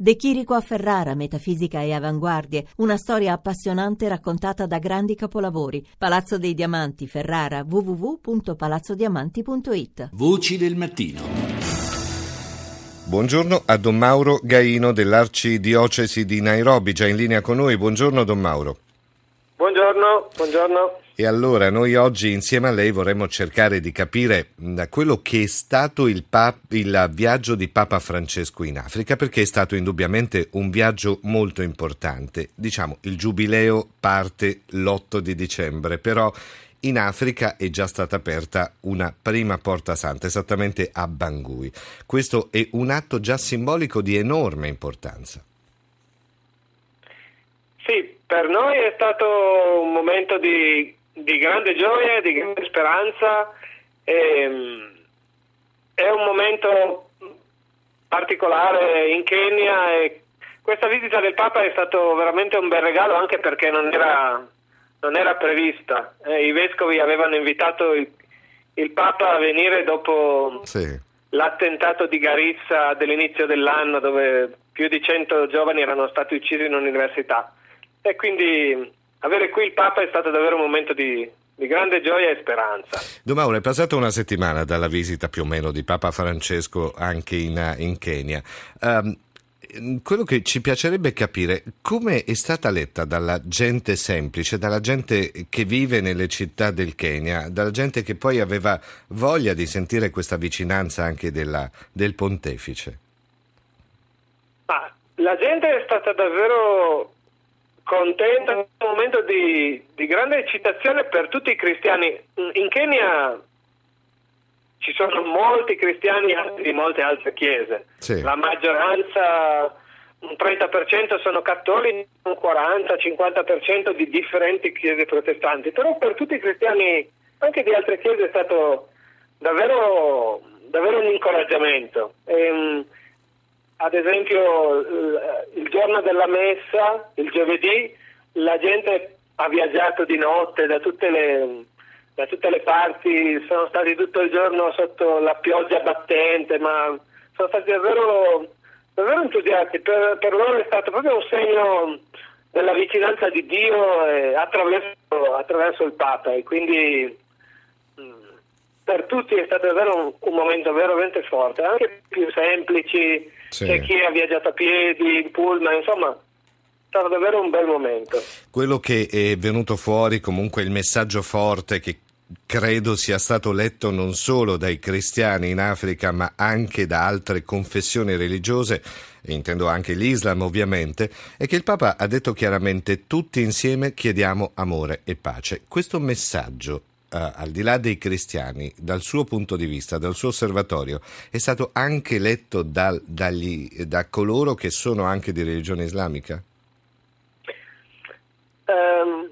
De Chirico a Ferrara, metafisica e avanguardie, una storia appassionante raccontata da grandi capolavori. Palazzo dei Diamanti, Ferrara, www.palazzodiamanti.it. Voci del mattino. Buongiorno a Don Mauro Gaino dell'Arcidiocesi di Nairobi, già in linea con noi. Buongiorno Don Mauro. Buongiorno, buongiorno. E allora noi oggi insieme a lei vorremmo cercare di capire da quello che è stato il, pap- il, viaggio di Papa Francesco in Africa, perché è stato indubbiamente un viaggio molto importante. Diciamo, il giubileo parte l'8 di dicembre, però in Africa è già stata aperta una prima porta santa, esattamente a Bangui. Questo è un atto già simbolico di enorme importanza. Sì, per noi è stato un momento di di grande gioia, di grande speranza. E, ehm, è un momento particolare in Kenya e questa visita del Papa è stato veramente un bel regalo anche perché non era, non era prevista. Eh, I vescovi avevano invitato il, il Papa a venire dopo sì. l'attentato di Garissa dell'inizio dell'anno dove più di 100 giovani erano stati uccisi in università e quindi avere qui il Papa è stato davvero un momento di, di grande gioia e speranza. Don Mauro, è passata una settimana dalla visita più o meno di Papa Francesco anche in, in Kenya. Um, quello che ci piacerebbe capire come è stata letta dalla gente semplice, dalla gente che vive nelle città del Kenya, dalla gente che poi aveva voglia di sentire questa vicinanza anche della, del pontefice. Ah, la gente è stata davvero contenta, un momento di, di grande eccitazione per tutti i cristiani. In Kenya ci sono molti cristiani di molte altre chiese. Sì. La maggioranza, un 30% sono cattolici, un 40-50% di differenti chiese protestanti. Però per tutti i cristiani, anche di altre chiese, è stato davvero, davvero un incoraggiamento. E, ehm, ad esempio il giorno della messa, il giovedì, la gente ha viaggiato di notte da tutte le, da tutte le parti, sono stati tutto il giorno sotto la pioggia battente, ma sono stati davvero, davvero entusiasti. Per, per, loro è stato proprio un segno della vicinanza di Dio attraverso, attraverso il Papa e quindi per tutti è stato davvero un, un momento veramente forte, anche più semplici, sì. c'è chi ha viaggiato a piedi, in pullman, insomma è stato davvero un bel momento. Quello che è venuto fuori comunque il messaggio forte che credo sia stato letto non solo dai cristiani in Africa ma anche da altre confessioni religiose, intendo anche l'Islam ovviamente, è che il Papa ha detto chiaramente tutti insieme chiediamo amore e pace. Questo messaggio Uh, al di là dei cristiani, dal suo punto di vista, dal suo osservatorio, è stato anche letto dal, dagli, da coloro che sono anche di religione islamica? Um,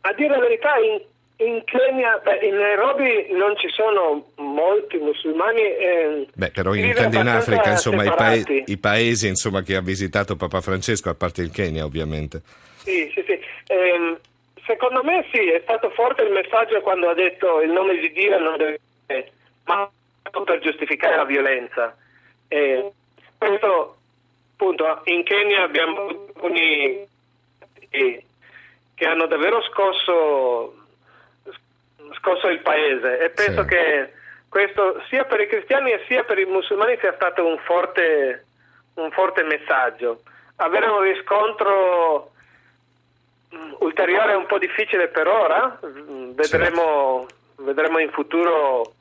a dire la verità, in, in Kenya, beh, in Nairobi non ci sono molti musulmani. Eh, beh, però intendo in Africa, insomma, i, paesi, i paesi insomma, che ha visitato Papa Francesco, a parte il Kenya, ovviamente. Sì, sì, sì. Um, Secondo me sì, è stato forte il messaggio quando ha detto il nome di Dio non deve essere ma per giustificare la violenza. E questo appunto in Kenya abbiamo alcuni che hanno davvero scosso, scosso il paese e penso sì. che questo sia per i cristiani sia per i musulmani sia stato un forte, un forte messaggio. Avere un riscontro ulteriore è un po' difficile per ora, vedremo, vedremo in futuro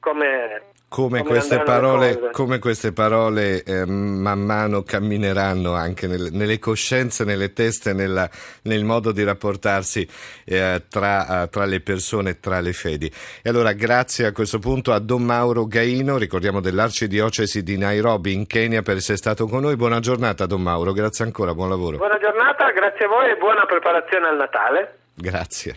come, come, come, queste parole, come queste parole eh, man mano cammineranno anche nel, nelle coscienze, nelle teste, nella, nel modo di rapportarsi eh, tra, tra, le persone, tra le fedi. E allora grazie a questo punto a Don Mauro Gaino, ricordiamo dell'Arcidiocesi di Nairobi in Kenya per essere stato con noi. Buona giornata Don Mauro, grazie ancora, buon lavoro. Buona giornata, grazie a voi e buona preparazione al Natale. Grazie.